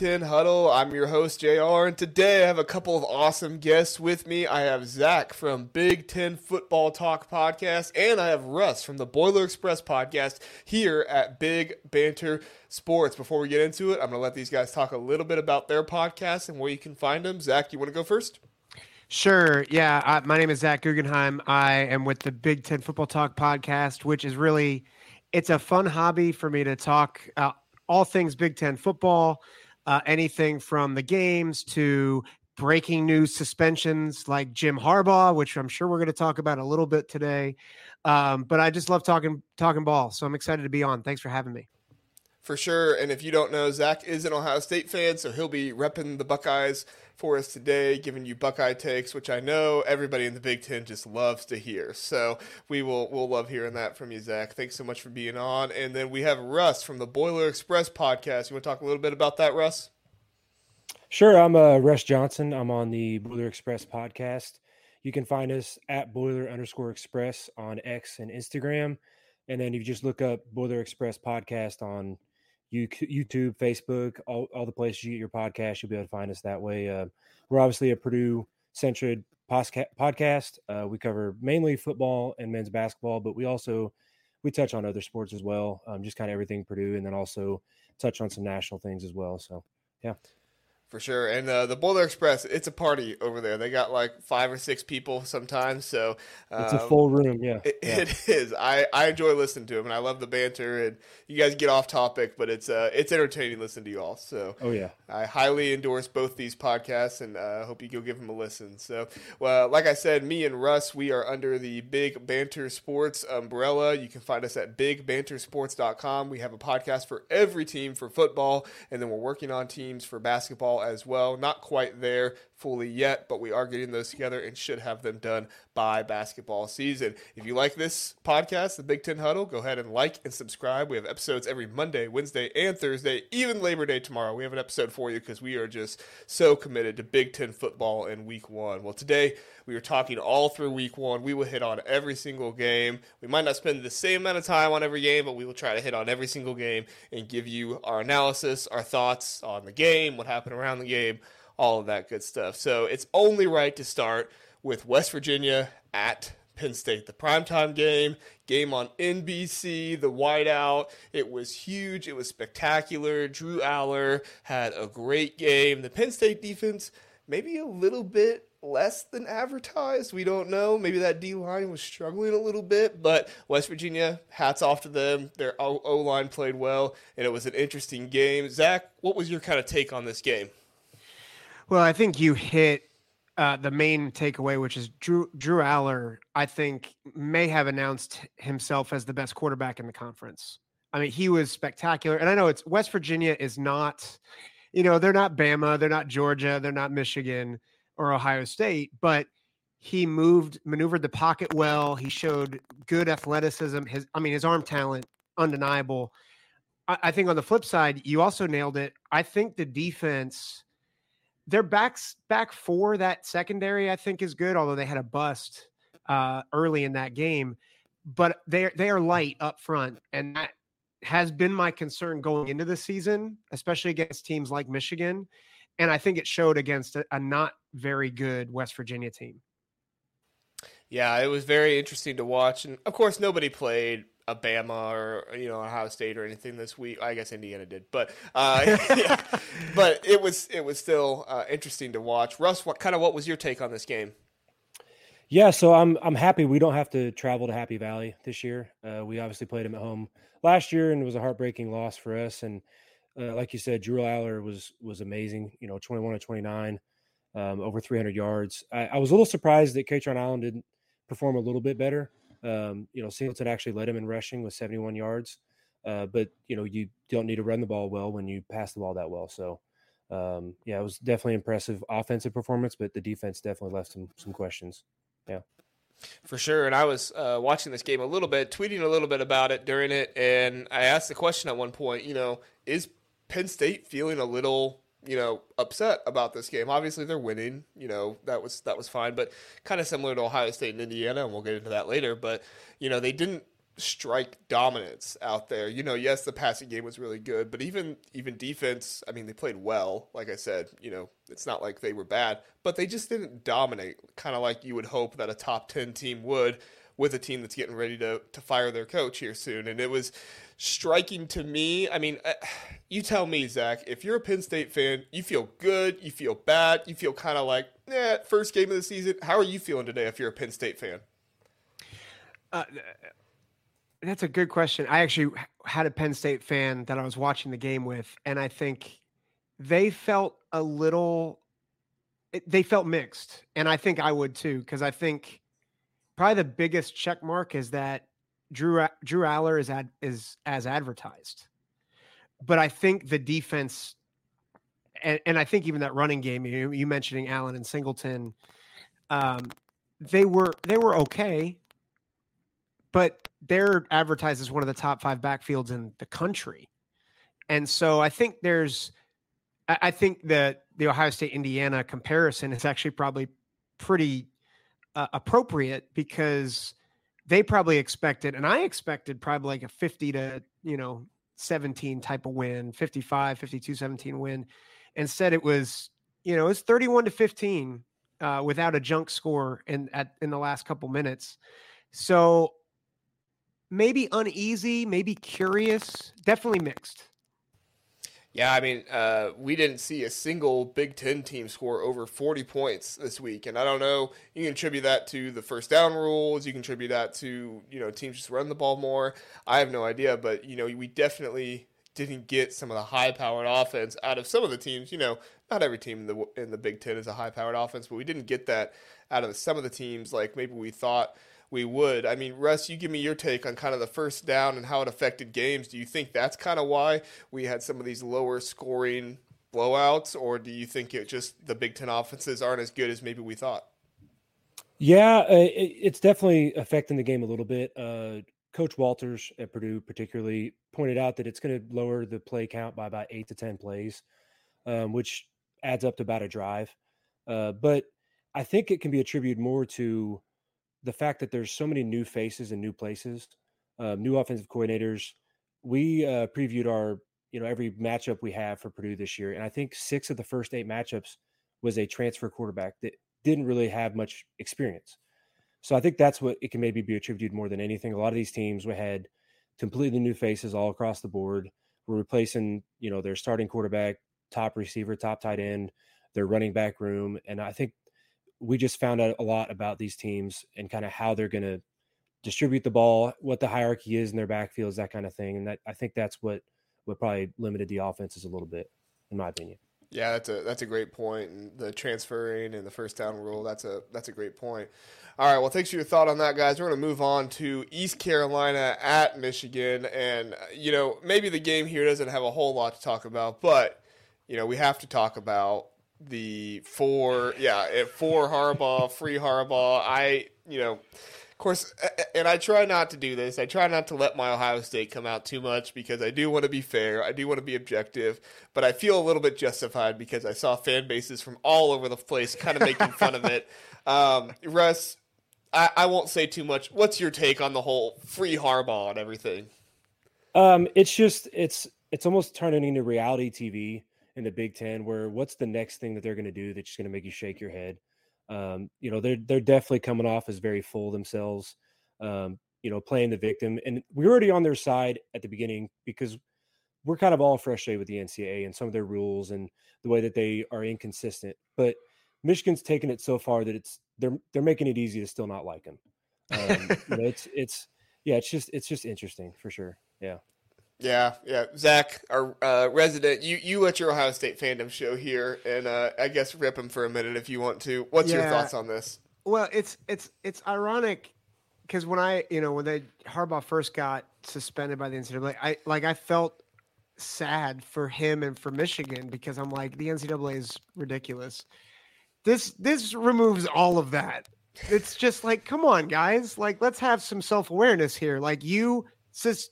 Big Ten Huddle. I'm your host, JR, and today I have a couple of awesome guests with me. I have Zack from Big Ten Football Talk Podcast, and I have Russ from the Boiler Express Podcast here at Big Banter Sports. Before we get into it, I'm going to let these guys talk a little bit about their podcast and where you can find them. Zack, you want to go first? Sure. Yeah. I, my name is Zack Guggenheim. I am with the Big Ten Football Talk podcast, which is really, it's a fun hobby for me to talk uh, all things Big Ten football, uh, anything from the games to breaking news suspensions like Jim Harbaugh, which I'm sure we're going to talk about a little bit today. Um, but I just love talking talking ball, so I'm excited to be on. Thanks for having me for sure. And if you don't know, Zack is an Ohio State fan, so he'll be repping the Buckeyes for us today, giving you Buckeye takes, which I know everybody in the Big Ten just loves to hear. So we will we'll love hearing that from you, Zack. Thanks so much for being on. And then we have Russ from the Boiler Express podcast. You want to talk a little bit about that, Russ? Sure. I'm uh, Russ Johnson. I'm on the Boiler Express podcast. You can find us at Boiler underscore Express on X and Instagram. And then you just look up Boiler Express podcast on YouTube, Facebook, all, all the places you get your podcast. You'll be able to find us that way. Uh, we're obviously a Purdue centered podcast. Uh, we cover mainly football and men's basketball, but we also we touch on other sports as well, um, just kind of everything Purdue, and then also touch on some national things as well. So, yeah. For sure. And uh, the Boiler Express, it's a party over there. They got like five or six people sometimes. So um, it's a um, full room. Yeah. It, yeah. it is. I, I enjoy listening to them and I love the banter. And you guys get off topic, but it's uh, it's entertaining listening to you all. So oh, yeah. I highly endorse both these podcasts and I uh, hope you go give them a listen. So, well, like I said, me and Russ, we are under the Big Banter Sports umbrella. You can find us at bigbantersports.com. We have a podcast for every team for football, and then we're working on teams for basketball as well. Not quite there fully yet, but we are getting those together and should have them done by basketball season. If you like this podcast, the Big Ten Huddle, go ahead and like and subscribe. We have episodes every Monday, Wednesday, and Thursday, even Labor Day tomorrow. We have an episode for you because we are just so committed to Big Ten football in week one. Well, today we are talking all through week one. We will hit on every single game. We might not spend the same amount of time on every game, but we will try to hit on every single game and give you our analysis, our thoughts on the game, what happened around the game all of that good stuff. So it's only right to start with West Virginia at Penn State. The primetime game, game on NBC, the whiteout. It was huge. It was spectacular. Drew Allar had a great game. The Penn State defense, maybe a little bit less than advertised. We don't know. Maybe that D line was struggling a little bit, but West Virginia, hats off to them. Their O line played well, and it was an interesting game. Zack, what was your kind of take on this game? Well, I think you hit uh, the main takeaway, which is Drew Drew Allar. I think may have announced himself as the best quarterback in the conference. I mean, he was spectacular, and I know it's West Virginia is not, you know, they're not Bama, they're not Georgia, they're not Michigan or Ohio State, but he moved, maneuvered the pocket well. He showed good athleticism. His, I mean, his arm talent undeniable. I, I think on the flip side, you also nailed it. I think the defense their backs back for that secondary, I think, is good. Although they had a bust uh, early in that game, but they they are light up front, and that has been my concern going into the season, especially against teams like Michigan. And I think it showed against a, a not very good West Virginia team. Yeah, it was very interesting to watch, and of course, nobody played a Bama or you know Ohio State or anything this week. I guess Indiana did, but uh, yeah. but it was it was still uh, interesting to watch. Russ, what kind of what was your take on this game? Yeah, so I'm I'm happy we don't have to travel to Happy Valley this year. Uh, we obviously played them at home last year, and it was a heartbreaking loss for us. And uh, like you said, Drew Allar was was amazing. You know, 21 to 29, um, over 300 yards. I, I was a little surprised that Kaytron Allen didn't perform a little bit better. Um, you know, Singleton actually led him in rushing with 71 yards. Uh, but you know, you don't need to run the ball well when you pass the ball that well. So, um, yeah, it was definitely impressive offensive performance, but the defense definitely left some some questions. Yeah. For sure. And I was uh, watching this game a little bit, tweeting a little bit about it during it. And I asked the question at one point, you know, is Penn State feeling a little you know, upset about this game. Obviously, they're winning. You know, that was that was fine, but kind of similar to Ohio State and Indiana, and we'll get into that later. But you know, they didn't strike dominance out there. You know, yes, the passing game was really good, but even even defense, I mean, they played well. Like I said, you know, it's not like they were bad, but they just didn't dominate, kind of like you would hope that a top 10 team would with a team that's getting ready to to fire their coach here soon. And it was striking to me. I mean, uh, you tell me, Zack, if you're a Penn State fan, you feel good, you feel bad, you feel kind of like, eh, first game of the season. How are you feeling today if you're a Penn State fan? Uh, that's a good question. I actually had a Penn State fan that I was watching the game with, and I think they felt a little, they felt mixed, and I think I would too, because I think probably the biggest check mark is that Drew Drew Allar is ad, is as advertised, but I think the defense, and, and I think even that running game, you you mentioning Allen and Singleton, um, they were they were okay but they're advertised as one of the top five backfields in the country. And so I think there's, I think that the Ohio State Indiana comparison is actually probably pretty uh, appropriate because they probably expected, and I expected probably like a 50 to, you know, 17 type of win, 55, 52, 17 win. Instead, it was, you know, it's 31 to 15 uh, without a junk score in at in the last couple minutes. So maybe uneasy, maybe curious, definitely mixed. Yeah, I mean, uh, we didn't see a single Big Ten team score over 40 points this week, and I don't know. You can attribute that to the first down rules. You can attribute that to you know teams just run the ball more. I have no idea, but you know we definitely didn't get some of the high-powered offense out of some of the teams. You know, not every team in the in the Big Ten is a high-powered offense, but we didn't get that out of some of the teams like maybe we thought we would. I mean, Russ, you give me your take on kind of the first down and how it affected games. Do you think that's kind of why we had some of these lower scoring blowouts, or do you think it just the Big Ten offenses aren't as good as maybe we thought? Yeah, uh, it, it's definitely affecting the game a little bit. Uh, Coach Walters at Purdue, particularly, pointed out that it's going to lower the play count by about eight to 10 plays, um, which adds up to about a drive. Uh, but I think it can be attributed more to the fact that there's so many new faces and new places, uh, new offensive coordinators. We uh, previewed our, you know, every matchup we have for Purdue this year, and I think six of the first eight matchups was a transfer quarterback that didn't really have much experience. So I think that's what it can maybe be attributed more than anything. A lot of these teams we had completely new faces all across the board. We're replacing, you know, their starting quarterback, top receiver, top tight end, their running back room, and I think we just found out a lot about these teams and kind of how they're going to distribute the ball, what the hierarchy is in their backfields, that kind of thing. And that I think that's what what probably limited the offenses a little bit, in my opinion. Yeah, that's a that's a great point. And the transferring and the first down rule, that's a that's a great point. All right, well, thanks for your thought on that, guys. We're going to move on to East Carolina at Michigan, and uh, you know maybe the game here doesn't have a whole lot to talk about, but you know we have to talk about the four, yeah, four Harbaugh, free Harbaugh. I, you know, of course, and I try not to do this. I try not to let my Ohio State come out too much because I do want to be fair. I do want to be objective, but I feel a little bit justified because I saw fan bases from all over the place kind of making fun of it. Um, Russ, I, I won't say too much. What's your take on the whole free Harbaugh and everything? Um, it's just it's it's almost turning into reality TV in the Big Ten, where what's the next thing that they're going to do that's going to make you shake your head? Um, you know, they're they're definitely coming off as very full themselves. Um, you know, playing the victim, and we're already on their side at the beginning because we're kind of all frustrated with the NCAA and some of their rules and the way that they are inconsistent. But Michigan's taken it so far that it's they're they're making it easy to still not like them. Um, you know, it's it's yeah, it's just it's just interesting for sure. Yeah. Yeah, yeah. Zack, our uh, resident, you you let your Ohio State fandom show here, and uh, I guess rip him for a minute if you want to. What's yeah. your thoughts on this? Well, it's it's it's ironic because when I you know when they Harbaugh first got suspended by the NCAA, I like I felt sad for him and for Michigan because I'm like the NCAA is ridiculous. This this removes all of that. It's just like, come on, guys, like let's have some self awareness here. Like you says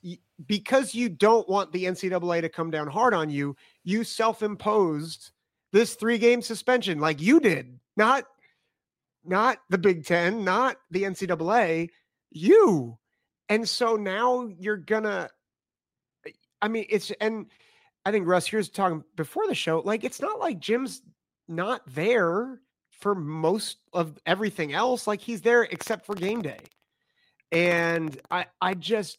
because you don't want the NCAA to come down hard on you, you self-imposed this three-game suspension like you did. Not not the Big 10, not the NCAA, you. And so now you're gonna I mean, it's and I think Russ, here's talking before the show. Like, it's not like Jim's not there for most of everything else. Like, he's there except for game day. And I, I just,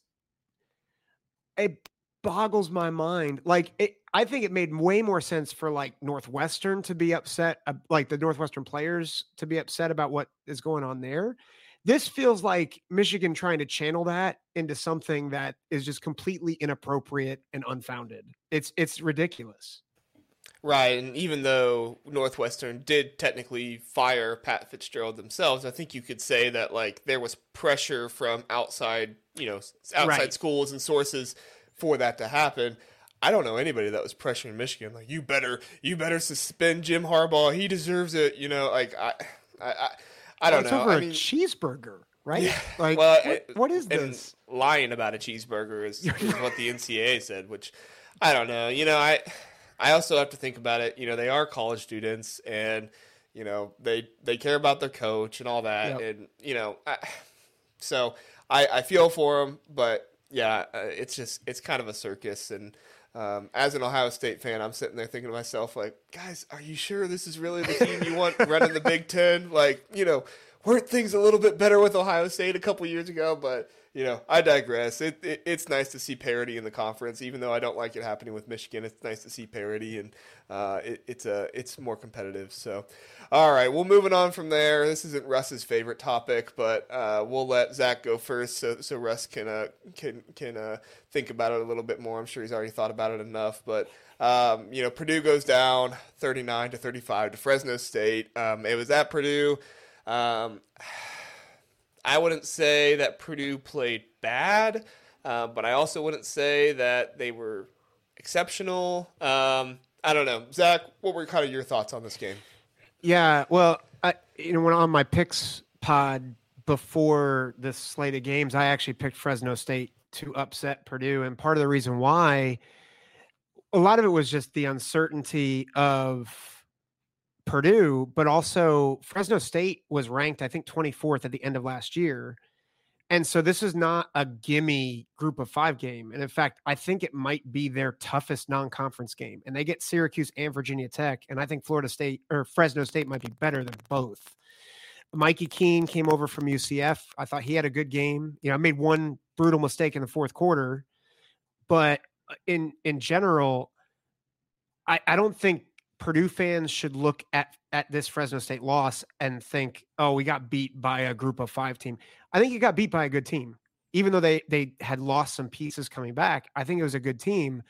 it boggles my mind. Like, it, I think it made way more sense for like Northwestern to be upset, uh, like the Northwestern players to be upset about what is going on there this feels like Michigan trying to channel that into something that is just completely inappropriate and unfounded. It's it's ridiculous. Right, and even though Northwestern did technically fire Pat Fitzgerald themselves, I think you could say that like there was pressure from outside, you know, outside right. schools and sources for that to happen. I don't know anybody that was pressuring Michigan like you better you better suspend Jim Harbaugh. He deserves it, you know, like I I I don't it's know. Over I a cheeseburger, right? Yeah, like, well, what, what is this? lying about a cheeseburger is, is what the NCAA said, which I don't know. You know, I I also have to think about it. You know, they are college students, and you know they they care about their coach and all that, yep. and you know, I, so I I feel for them, but yeah, uh, it's just it's kind of a circus and. Um, as an Ohio State fan, I'm sitting there thinking to myself, like, guys, are you sure this is really the team you want running the Big Ten? Like, you know, weren't things a little bit better with Ohio State a couple years ago? But you know, I digress. It, it, it's nice to see parity in the conference, even though I don't like it happening with Michigan. It's nice to see parity, and uh, it, it's a it's more competitive. So, all right, well, moving on from there. This isn't Russ's favorite topic, but uh, we'll let Zack go first, so so Russ can uh, can can uh, think about it a little bit more. I'm sure he's already thought about it enough, but. Um, you know, Purdue goes down 39 to 35 to Fresno State. Um, it was at Purdue. Um, I wouldn't say that Purdue played bad, uh, but I also wouldn't say that they were exceptional. Um, I don't know, Zack. What were kind of your thoughts on this game? Yeah, well, I, you know, when on my picks pod before this slate of games, I actually picked Fresno State to upset Purdue, and part of the reason why, a lot of it was just the uncertainty of Purdue, but also Fresno State was ranked, I think, 24th at the end of last year. And so this is not a gimme group of five game. And in fact, I think it might be their toughest non conference game. And they get Syracuse and Virginia Tech. And I think Florida State or Fresno State might be better than both. Mikey Keene came over from UCF. I thought he had a good game. You know, I made one brutal mistake in the fourth quarter, but uh, in in general, I, I don't think Purdue fans should look at at this Fresno State loss and think, "Oh, we got beat by a group of 5 team." I think you got beat by a good team. Even though they they had lost some pieces coming back, I think it was a good team.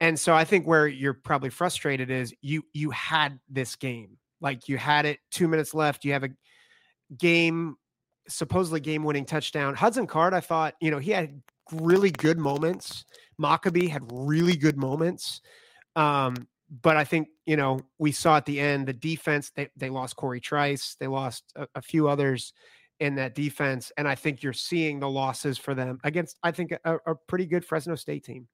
And so I think where you're probably frustrated is you you had this game. Like you had it 2 minutes left, you have a game supposedly game-winning touchdown. Hudson Card, I thought, you know, he had really good moments. Mockobee had really good moments. Um, but I think you know we saw at the end the defense they they lost Corey Trice, they lost a, a few others in that defense, and I think you're seeing the losses for them against I think a, a pretty good Fresno State team.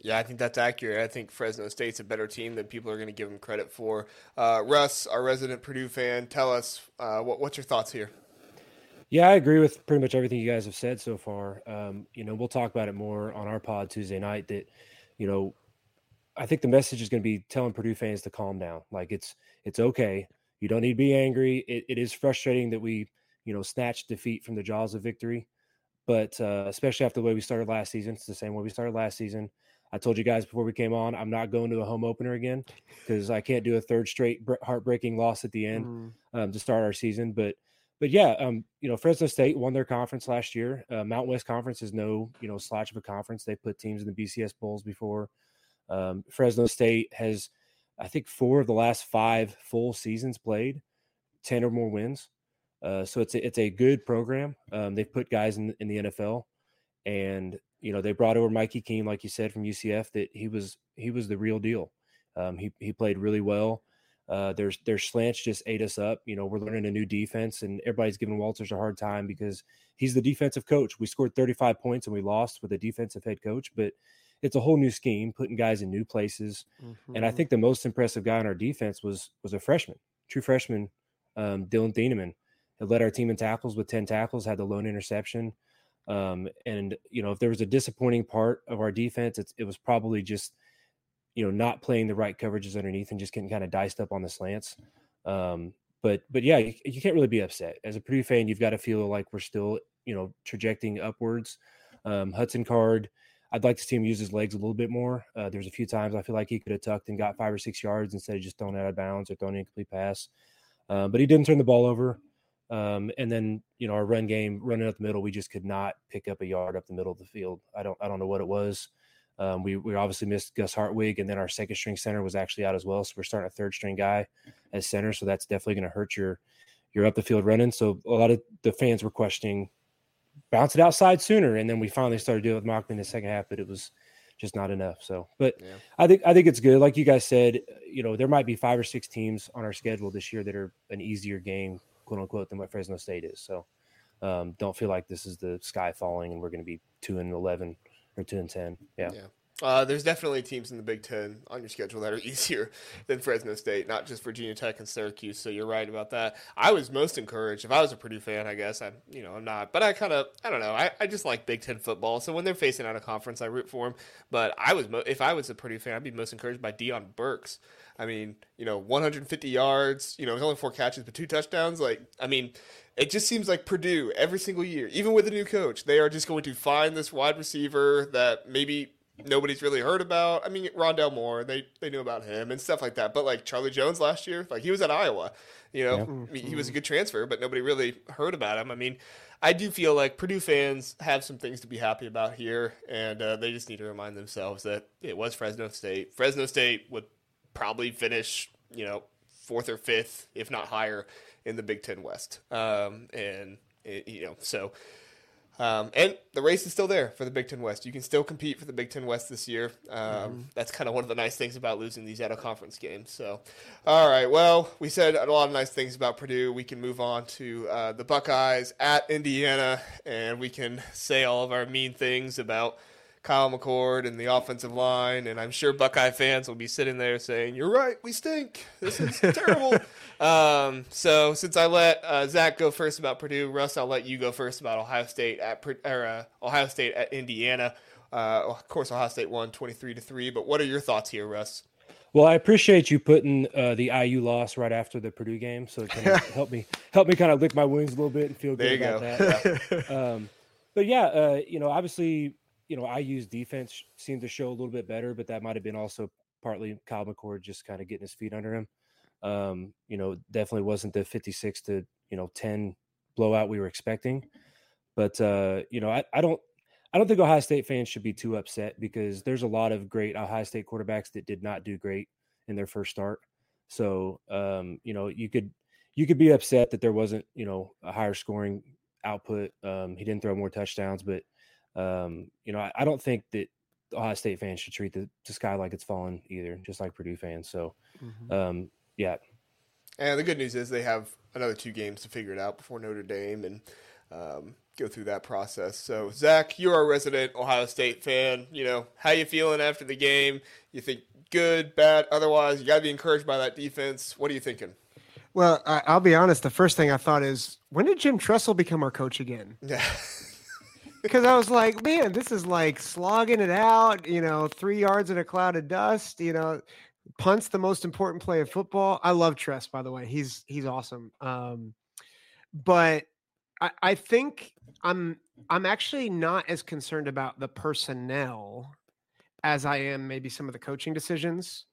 Yeah, I think that's accurate. I think Fresno State's a better team than people are going to give them credit for. Uh, Russ, our resident Purdue fan, tell us uh, what, what's your thoughts here. Yeah, I agree with pretty much everything you guys have said so far. Um, you know, we'll talk about it more on our pod Tuesday night. That you know I think the message is going to be telling Purdue fans to calm down. Like it's it's okay. You don't need to be angry. It, it is frustrating that we you know snatched defeat from the jaws of victory, but uh, especially after the way we started last season, it's the same way we started last season. I told you guys before we came on, I'm not going to a home opener again because I can't do a third straight heartbreaking loss at the end mm. um, to start our season. But but yeah, um, you know, Fresno State won their conference last year. Uh, Mountain West Conference is no you know slouch of a conference. They put teams in the BCS bowls before. Um, Fresno State has, I think, four of the last five full seasons played, ten or more wins. Uh, so it's a, it's a good program. Um, they've put guys in, in the NFL, and you know they brought over Mikey Keene, like you said from UCF, that he was he was the real deal. Um, he he played really well. Uh, their their slants just ate us up. You know, we're learning a new defense, and everybody's giving Walters a hard time because he's the defensive coach. We scored 35 points and we lost with a defensive head coach, but it's a whole new scheme, putting guys in new places. Mm-hmm. And I mm-hmm. think the most impressive guy on our defense was was a freshman, true freshman, um, Dillon Thieneman. Had led our team in tackles with ten tackles, had the lone interception. Um, and you know, if there was a disappointing part of our defense, it was probably just you know not playing the right coverages underneath and just getting kind of diced up on the slants. Um, but but yeah, you, you, can't really be upset as a Purdue fan. You've got to feel like we're still you know trajecting upwards. Um, Hudson Card, I'd like to see him use his legs a little bit more. Uh, there's a few times I feel like he could have tucked and got five or six yards instead of just throwing out of bounds or throwing an incomplete pass. Uh, but he didn't turn the ball over. Um, and then you know our run game, running up the middle, we just could not pick up a yard up the middle of the field. I don't I don't know what it was. Um, we we obviously missed Gus Hartwig, and then our second string center was actually out as well. So we're starting a third string guy as center. So that's definitely going to hurt your your up the field running. So a lot of the fans were questioning bounce it outside sooner, and then we finally started doing it with Mockman in the second half, but it was just not enough. So, but yeah. I think I think it's good. Like you guys said, you know, there might be five or six teams on our schedule this year that are an easier game quote unquote, than what Fresno State is. So um, don't feel like this is the sky falling and we're going to be two and eleven or two and ten. Yeah. Yeah. Uh, there's definitely teams in the Big Ten on your schedule that are easier than Fresno State, not just Virginia Tech and Syracuse. So you're right about that. I was most encouraged. If I was a Purdue fan, I guess I'm, you know, I'm not, but I kind of, I don't know. I, I just like Big Ten football. So when they're facing out of conference, I root for them. But I was, mo- if I was a Purdue fan, I'd be most encouraged by Deion Burks. I mean, you know, 150 yards, you know, only four catches, but two touchdowns. Like, I mean, it just seems like Purdue every single year, even with a new coach, they are just going to find this wide receiver that maybe nobody's really heard about. I mean, Rondale Moore, they they knew about him and stuff like that. But like Charlie Jones last year, like he was at Iowa, you know, yeah. he was a good transfer, but nobody really heard about him. I mean, I do feel like Purdue fans have some things to be happy about here, and uh, they just need to remind themselves that it was Fresno State. Fresno State would probably finish, you know, fourth or fifth, if not higher, in the Big Ten West. Um, and it, you know, so um, and the race is still there for the Big Ten West. You can still compete for the Big Ten West this year. Um, mm-hmm. That's kind of one of the nice things about losing these out of conference games. So, all right. Well, we said a lot of nice things about Purdue. We can move on to uh, the Buckeyes at Indiana, and we can say all of our mean things about Kyle McCord and the offensive line, and I'm sure Buckeye fans will be sitting there saying, "You're right, we stink. This is terrible." Um, so since I let uh, Zack go first about Purdue, Russ, I'll let you go first about Ohio State at or uh, Ohio State at Indiana. Uh, of course, Ohio State won 23 to three. But what are your thoughts here, Russ? Well, I appreciate you putting uh, the IU loss right after the Purdue game, so it can help me help me kind of lick my wounds a little bit and feel good about go. that. um, but yeah, uh, you know, obviously you know, IU's defense seemed to show a little bit better, but that might have been also partly Kyle McCord just kind of getting his feet under him. Um, you know, definitely wasn't the 56 to, you know, 10 blowout we were expecting. But uh, you know, I, I don't I don't think Ohio State fans should be too upset because there's a lot of great Ohio State quarterbacks that did not do great in their first start. So um, you know, you could you could be upset that there wasn't, you know, a higher scoring output. Um, he didn't throw more touchdowns, but um, you know, I, I, don't think that Ohio State fans should treat the, the, sky like it's fallen either, just like Purdue fans. So, mm-hmm. um, yeah. And the good news is they have another two games to figure it out before Notre Dame and um, go through that process. So, Zack, you're a resident Ohio State fan. You know, how you feeling after the game? You think good, bad, otherwise? You got to be encouraged by that defense. What are you thinking? Well, I, will be honest. The first thing I thought is, when did Jim Tressel become our coach again? Yeah. Because I was like, man, this is like slogging it out, you know, three yards in a cloud of dust, you know, punts the most important play of football. I love Tress, by the way. He's he's awesome. Um, but I, I think I'm I'm actually not as concerned about the personnel as I am maybe some of the coaching decisions.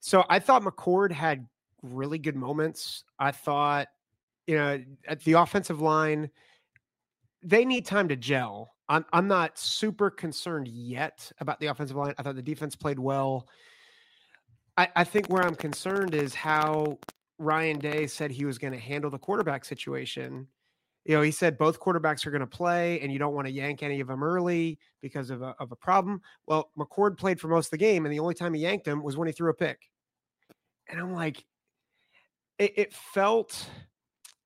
So I thought McCord had really good moments. I thought, you know, at the offensive line, they need time to gel. I'm I'm not super concerned yet about the offensive line. I thought the defense played well. I, I think where I'm concerned is how Ryan Day said he was going to handle the quarterback situation. You know, he said both quarterbacks are going to play, and you don't want to yank any of them early because of a, of a problem. Well, McCord played for most of the game, and the only time he yanked him was when he threw a pick. And I'm like, it, it felt,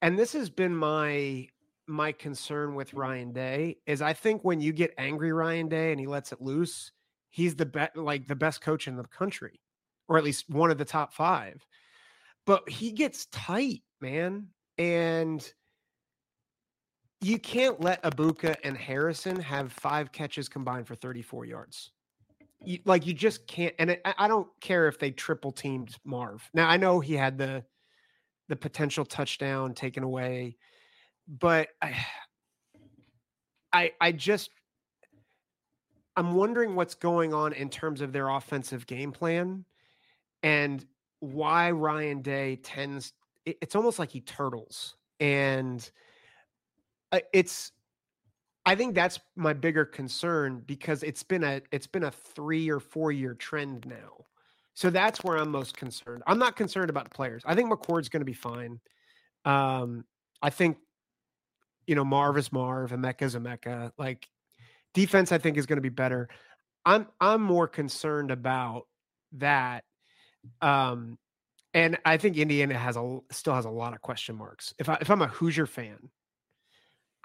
and this has been my my concern with Ryan Day is I think when you get angry Ryan Day and he lets it loose, he's the best like the best coach in the country, or at least one of the top five. But he gets tight, man. And you can't let Egbuka and Harrison have five catches combined for 34 yards. You, like you just can't. And I don't care if they triple teamed Marv. Now I know he had the the potential touchdown taken away, but I I, I just I'm wondering what's going on in terms of their offensive game plan and why Ryan Day tends it's almost like he turtles and uh, it's I think that's my bigger concern because it's been a it's been a 3 or 4 year trend now. So that's where I'm most concerned. I'm not concerned about the players. I think McCord's going to be fine. Um I think you know Marv is Marv Emeka is Emeka. Like defense I think is going to be better. I'm I'm more concerned about that um and I think Indiana has a still has a lot of question marks. If I if I'm a Hoosier fan,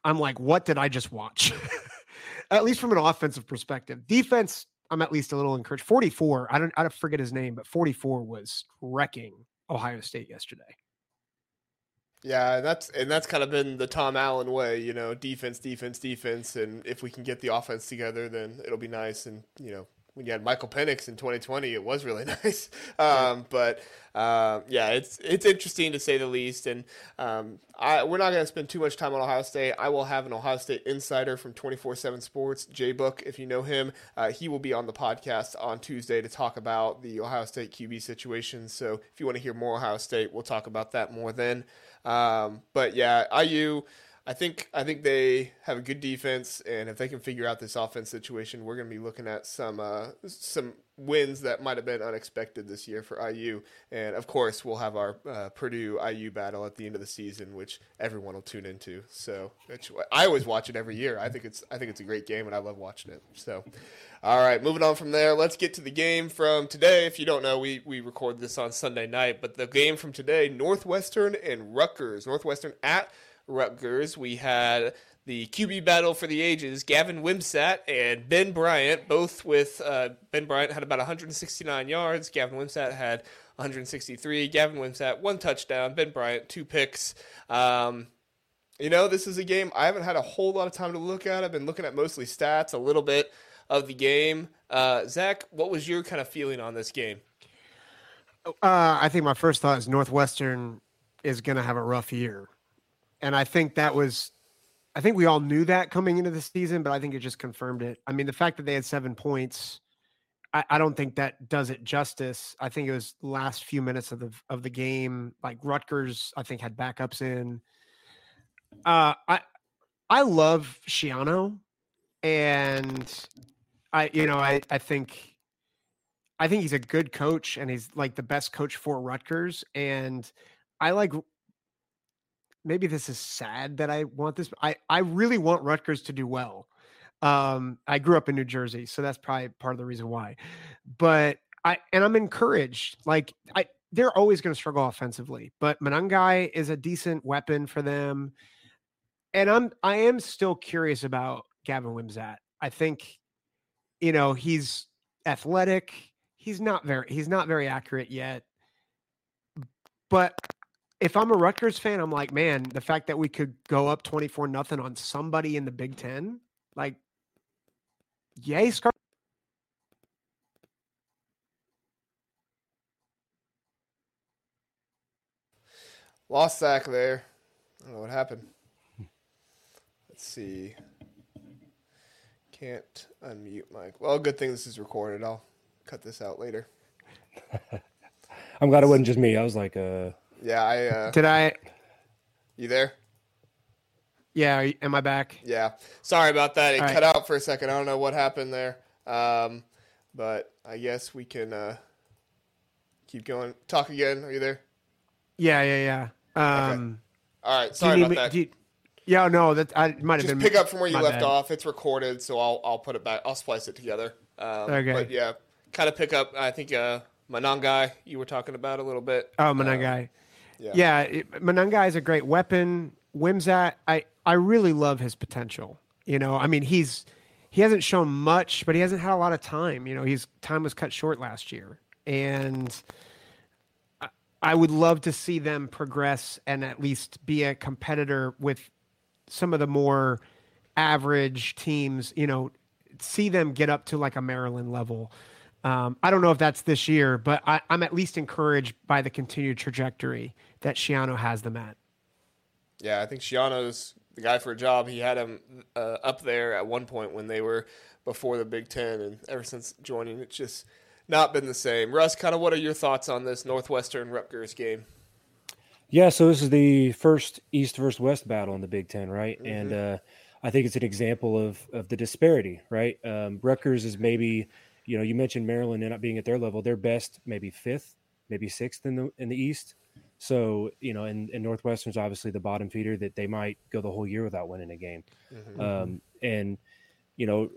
I'm like, what did I just watch? at least from an offensive perspective. Defense, I'm at least a little encouraged. 44, I don't I don't forget his name, but 44 was wrecking Ohio State yesterday. Yeah, that's and that's kind of been the Tom Allen way, you know, defense, defense, defense, and if we can get the offense together, then it'll be nice. And you know, when you had Michael Penix in 2020, it was really nice. Um, but uh, yeah, it's it's interesting to say the least. And um, I, we're not going to spend too much time on Ohio State. I will have an Ohio State insider from 24/7 Sports, Jay Book, if you know him. Uh, he will be on the podcast on Tuesday to talk about the Ohio State QB situation. So if you want to hear more Ohio State, we'll talk about that more then. Um, but yeah, IU. I think I think they have a good defense, and if they can figure out this offense situation, we're going to be looking at some uh, some wins that might have been unexpected this year for IU. And of course, we'll have our uh, Purdue IU battle at the end of the season, which everyone will tune into. So I always watch it every year. I think it's I think it's a great game, and I love watching it. So. All right, moving on from there, let's get to the game from today. If you don't know, we, we record this on Sunday night, but the game from today Northwestern and Rutgers. Northwestern at Rutgers. We had the QB battle for the ages, Gavin Wimsatt and Ben Bryant, both with uh, Ben Bryant had about 169 yards. Gavin Wimsatt had 163. Gavin Wimsatt, one touchdown. Ben Bryant, two picks. Um, you know, this is a game I haven't had a whole lot of time to look at. I've been looking at mostly stats, a little bit of the game. Uh, Zack, what was your kind of feeling on this game? Uh, I think my first thought is Northwestern is going to have a rough year and I think that was, I think we all knew that coming into the season, but I think it just confirmed it. I mean, the fact that they had seven points, I, I don't think that does it justice. I think it was last few minutes of the of the game. Like Rutgers, I think had backups in. Uh, I I love Schiano, and I you know I I think I think he's a good coach, and he's like the best coach for Rutgers, and I like maybe this is sad that I want this. I I really want Rutgers to do well. Um, I grew up in New Jersey, so that's probably part of the reason why. But I and I'm encouraged. Like I, they're always going to struggle offensively, but Monangai is a decent weapon for them. And I'm I am still curious about Gavin Wimsatt. I think, you know, he's athletic. He's not very he's not very accurate yet. But if I'm a Rutgers fan, I'm like, man, the fact that we could go up 24 nothing on somebody in the Big Ten, like, yay, Scar. Lost sack there. I don't know what happened. Let's see. Can't unmute Mike. Well, good thing this is recorded. I'll cut this out later. I'm glad it wasn't just me. I was like, uh, yeah, I uh, did. I. You there? Yeah, am I back? Yeah. Sorry about that. It All cut right. out for a second. I don't know what happened there. Um, but I guess we can uh, keep going. Talk again. Are you there? Yeah, yeah, yeah. Um, okay. All right. Sorry about me, that. You, yeah, no, that I might have been. pick up from where you left bad. off. It's recorded, so I'll I'll put it back. I'll splice it together. Um, okay. But yeah, kind of pick up. I think uh, Monangai you were talking about a little bit. Oh, Monangai. Um, yeah, yeah is a great weapon. Wimsatt, I I really love his potential. You know, I mean, he's he hasn't shown much, but he hasn't had a lot of time. You know, his time was cut short last year, and I, would love to see them progress and at least be a competitor with some of the more average teams, you know, see them get up to like a Maryland level. Um, I don't know if that's this year, but I, I'm at least encouraged by the continued trajectory that Schiano has them at. Yeah, I think Schiano's the guy for a job. He had him uh, up there at one point when they were before the Big Ten, and ever since joining, it's just not been the same. Russ, kind of what are your thoughts on this Northwestern Rutgers game? Yeah, so this is the first East versus West battle in the Big Ten, right? Mm-hmm. And uh, I think it's an example of of the disparity, right? Um, Rutgers is maybe, you know, you mentioned Maryland not being at their level. They're best maybe fifth, maybe sixth in the in the East. So you know, and, and Northwestern's obviously the bottom feeder that they might go the whole year without winning a game. Mm-hmm. Um, and you know,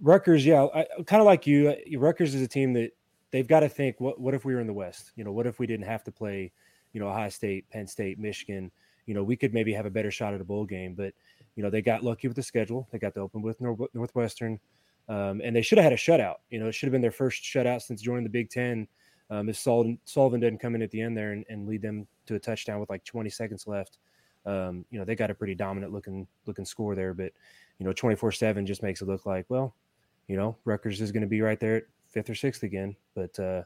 Rutgers, yeah, kind of like you. Rutgers is a team that they've got to think, what what if we were in the West? You know, what if we didn't have to play, you know, Ohio State, Penn State, Michigan? You know, we could maybe have a better shot at a bowl game, but you know, they got lucky with the schedule. They got to open with Northwestern, um, and they should have had a shutout. You know, it should have been their first shutout since joining the Big Ten um, if Sullivan, Sullivan didn't come in at the end there and, and, lead them to a touchdown with like 20 seconds left, um, you know they got a pretty dominant looking looking score there. But you know 24 seven just makes it look like well, you know Rutgers is going to be right there at fifth or sixth again. But uh,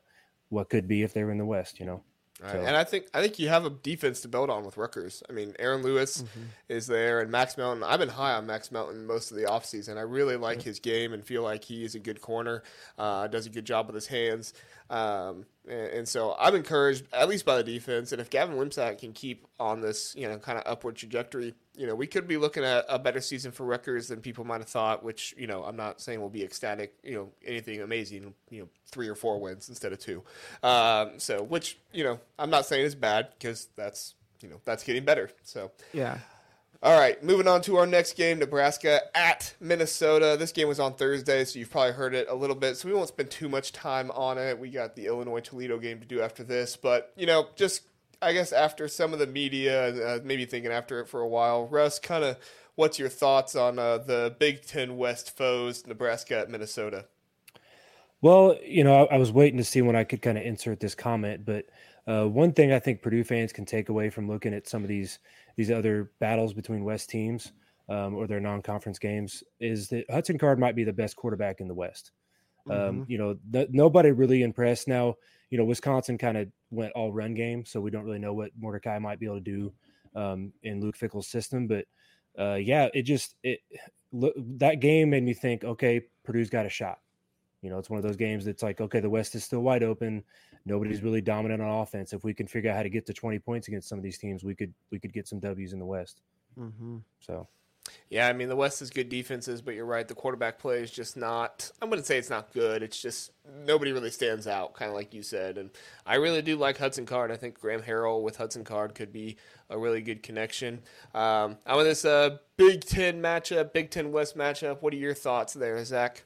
what could be if they were in the West, you know? Right. So. And I think I think you have a defense to build on with Rutgers. I mean, Aaron Lewis mm-hmm. is there, and Max Melton. I've been high on Max Melton most of the offseason. I really like mm-hmm. his game and feel like he is a good corner. Uh, does a good job with his hands. Um, and, and, so I'm encouraged, at least by the defense. And if Gavin Wimsatt can keep on this, you know, kind of upward trajectory, you know, we could be looking at a better season for Rutgers than people might have thought. Which, you know, I'm not saying will be ecstatic, you know, anything amazing, you know, three or four wins instead of two. Um, so, which, you know, I'm not saying is bad because that's, you know, that's getting better. So, yeah. All right, moving on to our next game, Nebraska at Minnesota. This game was on Thursday, so you've probably heard it a little bit, so we won't spend too much time on it. We got the Illinois Toledo game to do after this, but, you know, just I guess after some of the media, uh, maybe thinking after it for a while, Russ, kind of what's your thoughts on uh, the Big Ten West foes, Nebraska at Minnesota? Well, you know, I, I was waiting to see when I could kind of insert this comment, but uh, one thing I think Purdue fans can take away from looking at some of these – these other battles between West teams um, or their non-conference games is that Hudson Card might be the best quarterback in the West. Um, mm-hmm. Um, you know, th- nobody really impressed. Now, you know, Wisconsin kind of went all run game, so we don't really know what Mordecai might be able to do um, in Luke Fickell's system. But uh, yeah, it just it look, that game made me think, okay, Purdue's got a shot. You know, it's one of those games that's like, okay, the West is still wide open. Nobody's really dominant on offense. If we can figure out how to get to 20 points against some of these teams, we could we could get some W's in the West. Mm-hmm. So, yeah, I mean the West is good defenses, but you're right. The quarterback play is just not. I'm going to say it's not good. It's just nobody really stands out, kind of like you said. And I really do like Hudson Card. I think Graham Harrell with Hudson Card could be a really good connection. Um, I'm in this uh, Big Ten matchup, Big Ten West matchup. What are your thoughts there, Zack?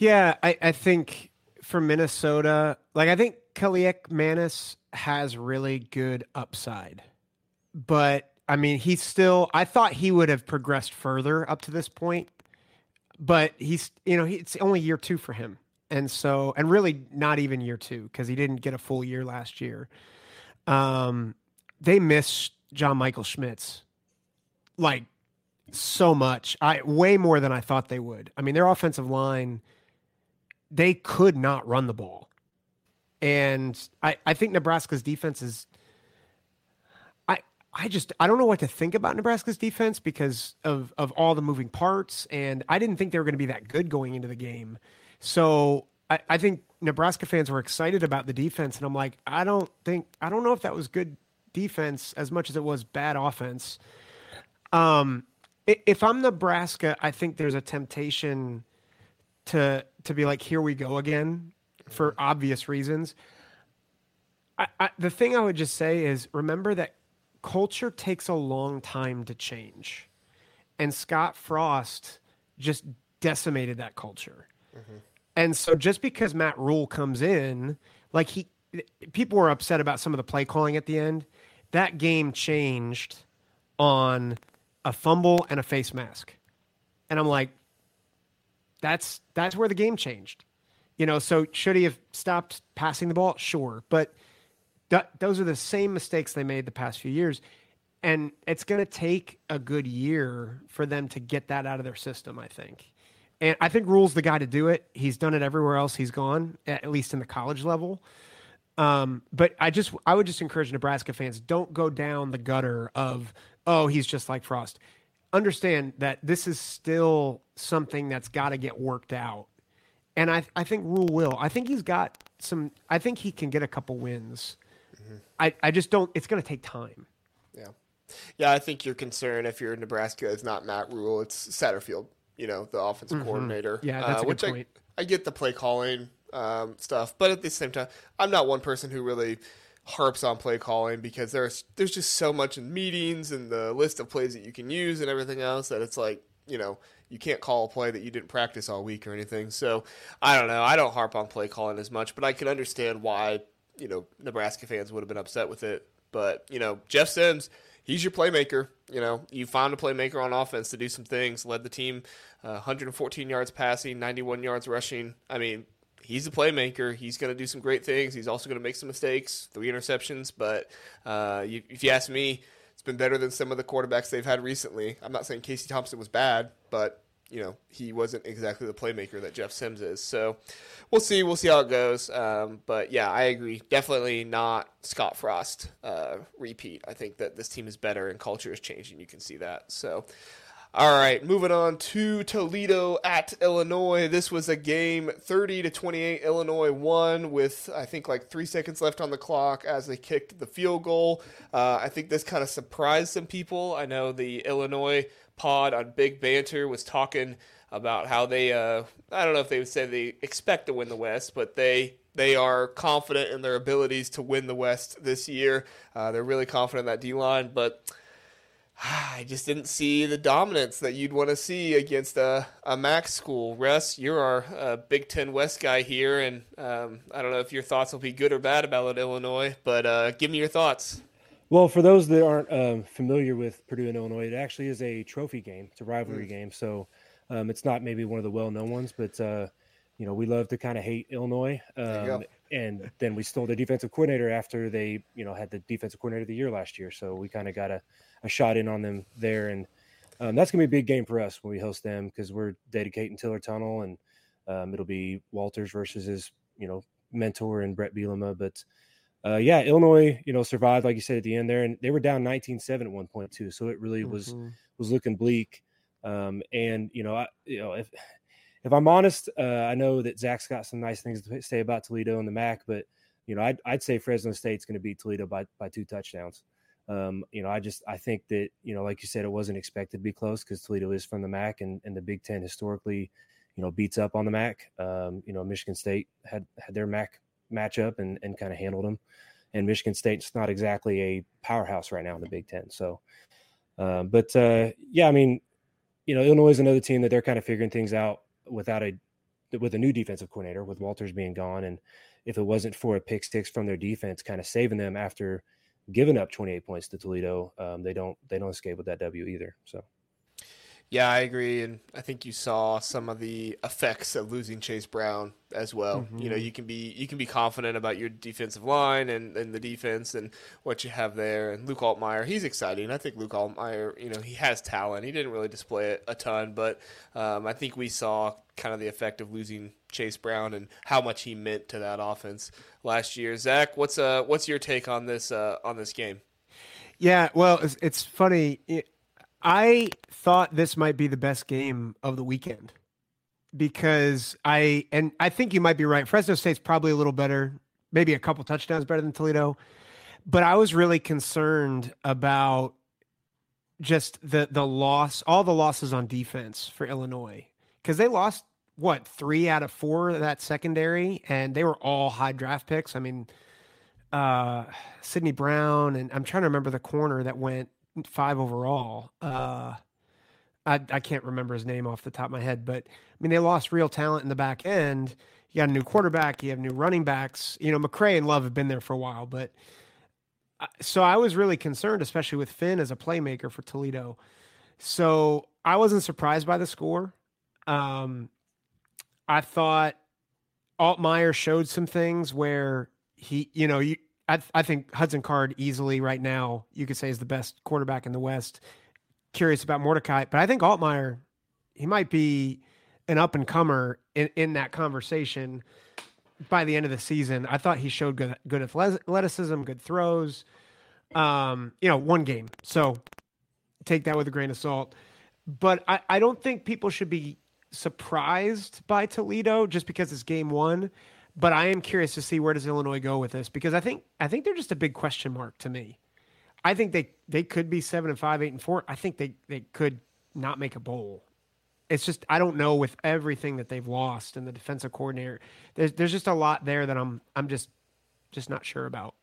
Yeah, I, I think for Minnesota, like I think Kaliakmanis has really good upside. But I mean, he's still I thought he would have progressed further up to this point. But he's you know, he, it's only year 2 for him. And so and really not even year 2 cuz he didn't get a full year last year. Um they miss John Michael Schmitz like so much. I way more than I thought they would. I mean, their offensive line they could not run the ball. And I, I think Nebraska's defense is I I just I don't know what to think about Nebraska's defense because of of all the moving parts. And I didn't think they were going to be that good going into the game. So I, I think Nebraska fans were excited about the defense. And I'm like, I don't think I don't know if that was good defense as much as it was bad offense. Um if I'm Nebraska, I think there's a temptation to to be like, here we go again, for mm-hmm. obvious reasons. I, I, the thing I would just say is remember that culture takes a long time to change, and Scott Frost just decimated that culture. Mm-hmm. And so just because Matt Rhule comes in, like he, people were upset about some of the play calling at the end. That game changed on a fumble and a face mask. And I'm like, that's that's where the game changed. You know, so should he have stopped passing the ball? Sure, but th- those are the same mistakes they made the past few years. and it's going to take a good year for them to get that out of their system. I think, and I think Rhule's the guy to do it. He's done it everywhere else he's gone, at least in the college level. Um, but I just I would just encourage Nebraska fans don't go down the gutter of oh he's just like Frost. Understand that this is still something that's got to get worked out, and I I think Rhule will. I think he's got some. I think he can get a couple wins. Mm-hmm. I I just don't. It's going to take time. Yeah, yeah. I think your concern if you're in Nebraska is not Matt Rhule, it's Satterfield. You know, the offensive mm-hmm. coordinator. Yeah, that's uh, a good point. I, I get the play calling um, stuff. But at the same time, I'm not one person who really harps on play calling because there's there's just so much in meetings and the list of plays that you can use and everything else that it's like you know you can't call a play that you didn't practice all week or anything. So I don't know. I don't harp on play calling as much, but I can understand why you know Nebraska fans would have been upset with it. But you know Jeff Sims. He's your playmaker. You know, you found a playmaker on offense to do some things. Led the team, uh, 114 yards passing, 91 yards rushing. I mean, he's a playmaker. He's going to do some great things. He's also going to make some mistakes, three interceptions. But uh, you, if you ask me, it's been better than some of the quarterbacks they've had recently. I'm not saying Casey Thompson was bad, but you know he wasn't exactly the playmaker that Jeff Sims is. So we'll see. We'll see how it goes. Um, but yeah, I agree. Definitely not Scott Frost uh, repeat. I think that this team is better and culture is changing. You can see that. So all right, moving on to Toledo at Illinois. This was a game 30 to 28. Illinois won with, I think, like three seconds left on the clock as they kicked the field goal. Uh, I think this kind of surprised some people. I know the Illinois pod on Big Banter was talking about how they, uh, I don't know if they would say they expect to win the West, but they they are confident in their abilities to win the West this year. Uh, they're really confident in that D line, but I just didn't see the dominance that you'd want to see against a, a MAC school. Russ, you're our uh, Big Ten West guy here, and um, I don't know if your thoughts will be good or bad about Illinois, but uh, give me your thoughts. Well, for those that aren't um, familiar with Purdue and Illinois, it actually is a trophy game. It's a rivalry mm. game, so um, it's not maybe one of the well-known ones, but uh, you know we love to kind of hate Illinois, um, and then we stole the defensive coordinator after they you know had the defensive coordinator of the year last year, so we kind of got a a shot in on them there. And um, that's going to be a big game for us when we host them because we're dedicating Tiller Tunnel and um, it'll be Walters versus his, you know, mentor and Bret Bielema. But uh, yeah, Illinois, you know, survived, like you said, at the end there. And they were down 19 7 at one point, too. So it really was, mm-hmm. was looking bleak. Um, and, you know, I, you know, if, if I'm honest, uh, I know that Zack's got some nice things to say about Toledo and the MAC, but you know, I'd, I'd say Fresno State's going to beat Toledo by, by two touchdowns. Um, you know, I just I think that you know, like you said, it wasn't expected to be close because Toledo is from the MAC, and, and the Big Ten historically, you know, beats up on the MAC. Um, you know, Michigan State had had their MAC matchup and and kind of handled them, and Michigan State's not exactly a powerhouse right now in the Big Ten. So, uh, but uh, yeah, I mean, you know, Illinois is another team that they're kind of figuring things out without a with a new defensive coordinator, with Walters being gone, and if it wasn't for a pick six from their defense, kind of saving them after giving up 28 points to Toledo, um, they don't they don't escape with that W either. So. Yeah, I agree, and I think you saw some of the effects of losing Chase Brown as well. Mm-hmm. You know, mm-hmm. you can be you can be confident about your defensive line and, and the defense and what you have there. And Luke Altmyer, he's exciting. I think Luke Altmyer, you know, he has talent. He didn't really display it a ton, but um, I think we saw kind of the effect of losing Chase Brown and how much he meant to that offense last year. Zack, what's uh what's your take on this uh, on this game? Yeah, well, it's, it's funny. It, I thought this might be the best game of the weekend because I and I think you might be right. Fresno State's probably a little better, maybe a couple touchdowns better than Toledo, but I was really concerned about just the the loss, all the losses on defense for Illinois because they lost what three out of four of that secondary, and they were all high draft picks. I mean, uh, Sydney Brown, and I'm trying to remember the corner that went five overall. Uh, I I can't remember his name off the top of my head, but I mean they lost real talent in the back end. You got a new quarterback, you have new running backs. You know, McCray and Love have been there for a while, but so I was really concerned, especially with Finn as a playmaker for Toledo. So I wasn't surprised by the score. Um, I thought Altmyer showed some things where he, you know, you, I, I think Hudson Card easily right now you could say is the best quarterback in the West. Curious about Mordecai, but I think Altmyer he might be an up and comer in, in that conversation by the end of the season. I thought he showed good good athleticism, good throws. Um, you know, one game. So take that with a grain of salt. But I, I don't think people should be surprised by Toledo just because it's game one. But I am curious to see where does Illinois go with this because I think I think they're just a big question mark to me. I think they they could be seven and five, eight and four. I think they they could not make a bowl. It's just I don't know with everything that they've lost and the defensive coordinator. There's there's just a lot there that I'm I'm just just not sure about.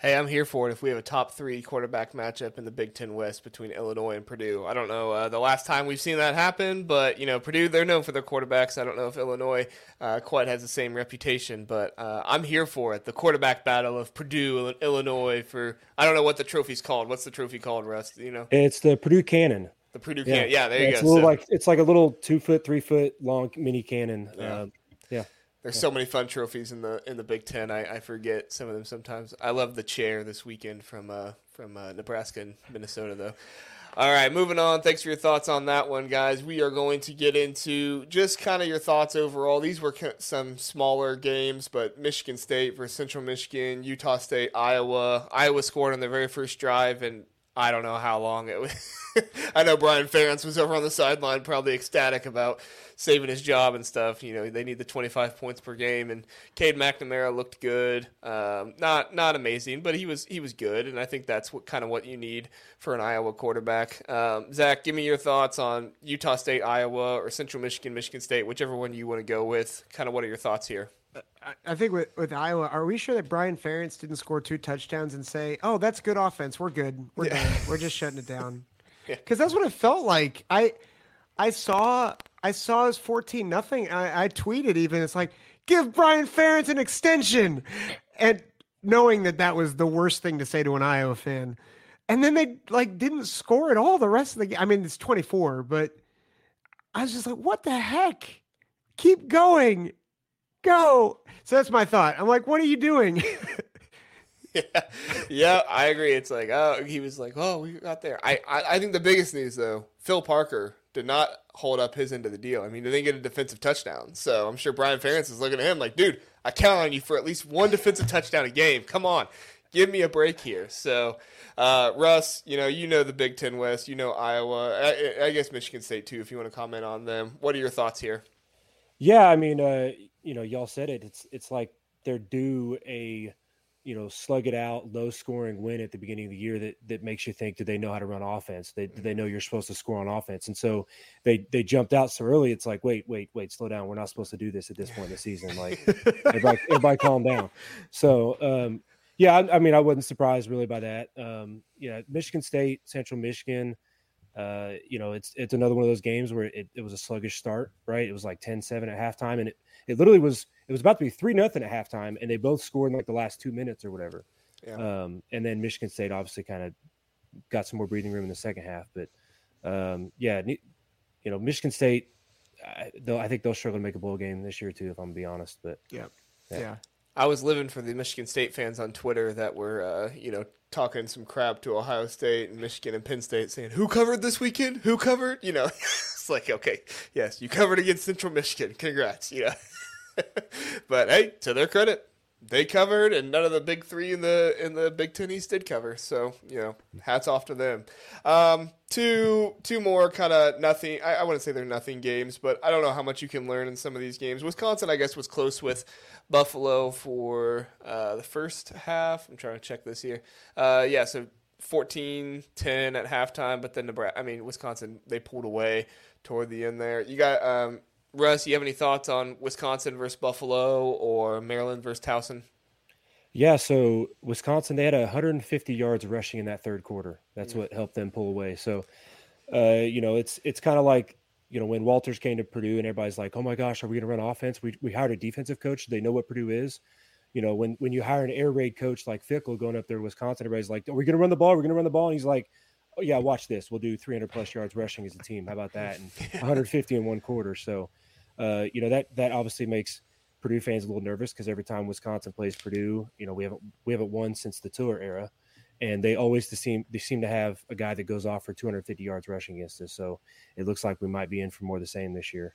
Hey, I'm here for it if we have a top three quarterback matchup in the Big Ten West between Illinois and Purdue. I don't know uh, the last time we've seen that happen, but, you know, Purdue, they're known for their quarterbacks. I don't know if Illinois uh, quite has the same reputation, but uh, I'm here for it. The quarterback battle of Purdue and Illinois for, I don't know what the trophy's called. What's the trophy called, Russ? You know? It's the Purdue Cannon. The Purdue yeah. Cannon. Yeah, there yeah, you it's go. A little so, like, it's like a little two foot, three foot long mini cannon. Yeah. There's yeah. so many fun trophies in the in the Big Ten. I, I forget some of them sometimes. I love the chair this weekend from uh, from uh, Nebraska and Minnesota though. All right, moving on. Thanks for your thoughts on that one, guys. We are going to get into just kind of your thoughts overall. These were some smaller games, but Michigan State versus Central Michigan, Utah State, Iowa. Iowa scored on their very first drive, and I don't know how long it was. I know Brian Ferentz was over on the sideline, probably ecstatic about saving his job and stuff. You know, they need the 25 points per game, and Cade McNamara looked good. Um, not not amazing, but he was he was good, and I think that's what kind of what you need for an Iowa quarterback. Um, Zack, give me your thoughts on Utah State, Iowa, or Central Michigan, Michigan State, whichever one you want to go with. Kind of what are your thoughts here? I think with, with Iowa, are we sure that Brian Ferentz didn't score two touchdowns and say, "Oh, that's good offense. We're good. We're yeah. done. We're just shutting it down." Because yeah. that's what it felt like. I I saw I saw his fourteen nothing. I, I tweeted even it's like give Brian Ferentz an extension, and knowing that that was the worst thing to say to an Iowa fan, and then they like didn't score at all the rest of the game. I mean, it's twenty four, but I was just like, what the heck? Keep going go. So that's my thought. I'm like, what are you doing? yeah, yeah, I agree. It's like, oh, he was like, oh, we got there. I, I, I think the biggest news though, Phil Parker did not hold up his end of the deal. I mean, they didn't get a defensive touchdown, so I'm sure Brian Ferentz is looking at him like, dude, I count on you for at least one defensive touchdown a game. Come on, give me a break here. So, uh, Russ, you know, you know the Big Ten West, you know Iowa, I, I guess Michigan State too. If you want to comment on them, what are your thoughts here? Yeah, I mean, uh, you know, y'all said it. It's it's like they're due a you know slug it out, low scoring win at the beginning of the year that that makes you think do they know how to run offense? They do they know you're supposed to score on offense? And so they they jumped out so early. It's like wait wait wait slow down. We're not supposed to do this at this point in the season. Like everybody, everybody calm down. So um, yeah, I, I, mean I wasn't surprised really by that. Um, yeah, Michigan State, Central Michigan. Uh, you know, it's it's another one of those games where it, it was a sluggish start, right? It was like 10-7 at halftime, and it it literally was it was about to be three nothing at halftime, and they both scored in like the last two minutes or whatever. Yeah. Um, and then Michigan State obviously kind of got some more breathing room in the second half, but um, yeah, you know, Michigan State, I, I think they'll struggle to make a bowl game this year too, if I'm gonna be honest. But yeah, yeah. yeah. I was living for the Michigan State fans on Twitter that were, uh, you know, talking some crap to Ohio State and Michigan and Penn State, saying, "Who covered this weekend? Who covered?" You know, it's like, okay, yes, you covered against Central Michigan. Congrats, yeah. but hey, to their credit, they covered, and none of the big three in the in the Big Ten East did cover. So you know, hats off to them. Um, two two more kind of nothing. I, I wouldn't say they're nothing games, but I don't know how much you can learn in some of these games. Wisconsin, I guess, was close with Buffalo for uh, the first half. I'm trying to check this here. Uh, yeah, so 14-10 at halftime, but then Nebraska. I mean, Wisconsin they pulled away toward the end there. You got um, Russ, you have any thoughts on Wisconsin versus Buffalo or Maryland versus Towson? Yeah, so Wisconsin they had 150 yards rushing in that third quarter. That's what helped them pull away. So, uh, you know, it's it's kind of like you know when Walters came to Purdue and everybody's like, "Oh my gosh, are we going to run offense?" We we hired a defensive coach. They know what Purdue is. You know, when when you hire an air raid coach like Fickell going up there to Wisconsin, everybody's like, "Are we going to run the ball? We're going to run the ball." And he's like, "Oh yeah, watch this. We'll do 300 plus yards rushing as a team. How about that?" And 150 in one quarter. So uh, you know that that obviously makes Purdue fans a little nervous because every time Wisconsin plays Purdue, you know we haven't we haven't won since the tour era, and they always seem they seem to have a guy that goes off for 250 yards rushing against us. So it looks like we might be in for more of the same this year.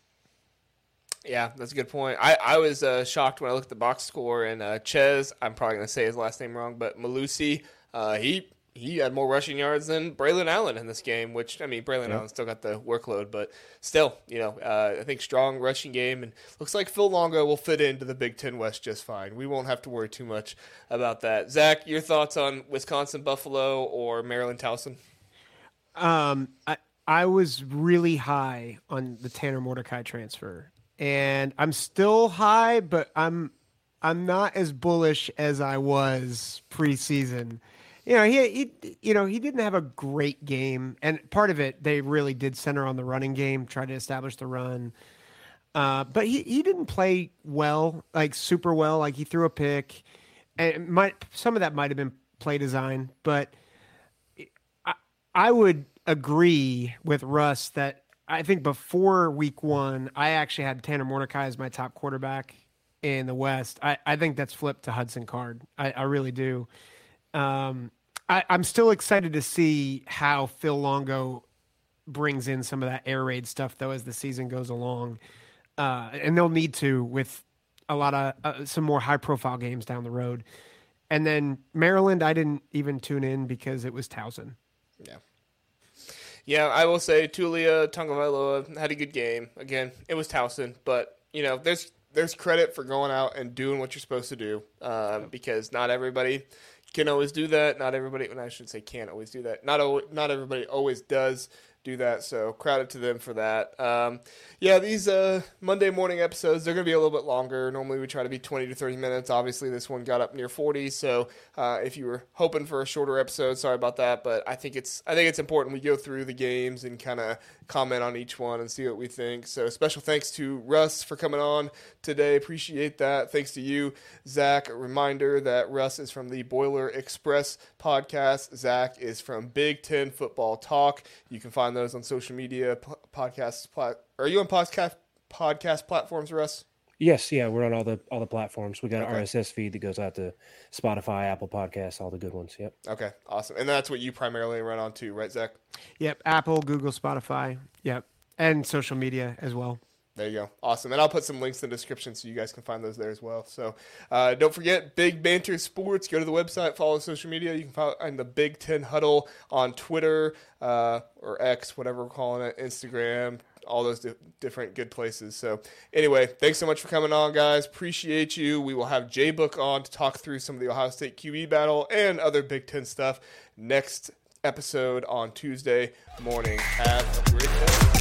Yeah, that's a good point. I, I was uh, shocked when I looked at the box score and uh, Chez, I'm probably going to say his last name wrong, but Mellusi, uh, he he had more rushing yards than Braelon Allen in this game, which, I mean, Braelon yeah. Allen still got the workload, but still, you know, uh, I think strong rushing game. And looks like Phil Longo will fit into the Big Ten West just fine. We won't have to worry too much about that. Zack, your thoughts on Wisconsin Buffalo or Maryland Towson? Um, I, I was really high on the Tanner Mordecai transfer, and I'm still high, but I'm I'm not as bullish as I was preseason you know, he, he, you know, he didn't have a great game, and part of it they really did center on the running game, try to establish the run. Uh, but he, he didn't play well, like super well. Like he threw a pick, and might some of that might have been play design, but I, I would agree with Russ that I think before week one, I actually had Tanner Mordecai as my top quarterback in the West. I, I think that's flipped to Hudson Card. I, I really do. Um, I, am still excited to see how Phil Longo brings in some of that air raid stuff, though, as the season goes along. Uh, and they'll need to with a lot of uh, some more high profile games down the road. And then Maryland, I didn't even tune in because it was Towson. Yeah. Yeah, I will say Taulia Tagovailoa had a good game. Again, it was Towson, but you know, there's there's credit for going out and doing what you're supposed to do um, because not everybody can always do that. Not everybody, and I should say can't always do that. Not not everybody always does do that. So credit to them for that. Um, yeah, these uh, Monday morning episodes they're going to be a little bit longer. Normally we try to be 20 to 30 minutes. Obviously this one got up near 40. So uh, if you were hoping for a shorter episode, sorry about that. But I think it's I think it's important we go through the games and kind of comment on each one and see what we think. So special thanks to Russ for coming on today. Appreciate that. Thanks to you, Zack. A reminder that Russ is from the Boiler Express podcast. Zack is from Big Ten Football Talk. You can find those on social media, podcasts. Plat- Are you on podcast podcast platforms, Russ? Yes, yeah, we're on all the all the platforms. We got okay. an RSS feed that goes out to Spotify, Apple Podcasts, all the good ones. Yep. Okay, awesome. And that's what you primarily run on too, right, Zack? Yep, Apple, Google, Spotify. Yep, and social media as well. There you go. Awesome. And I'll put some links in the description so you guys can find those there as well. So uh, don't forget Big Banter Sports. Go to the website, follow social media. You can find the Big Ten Huddle on Twitter uh, or X, whatever we're calling it, Instagram, all those di- different good places. So anyway, thanks so much for coming on, guys. Appreciate you. We will have J Book on to talk through some of the Ohio State QB battle and other Big Ten stuff next episode on Tuesday morning. Have a great day.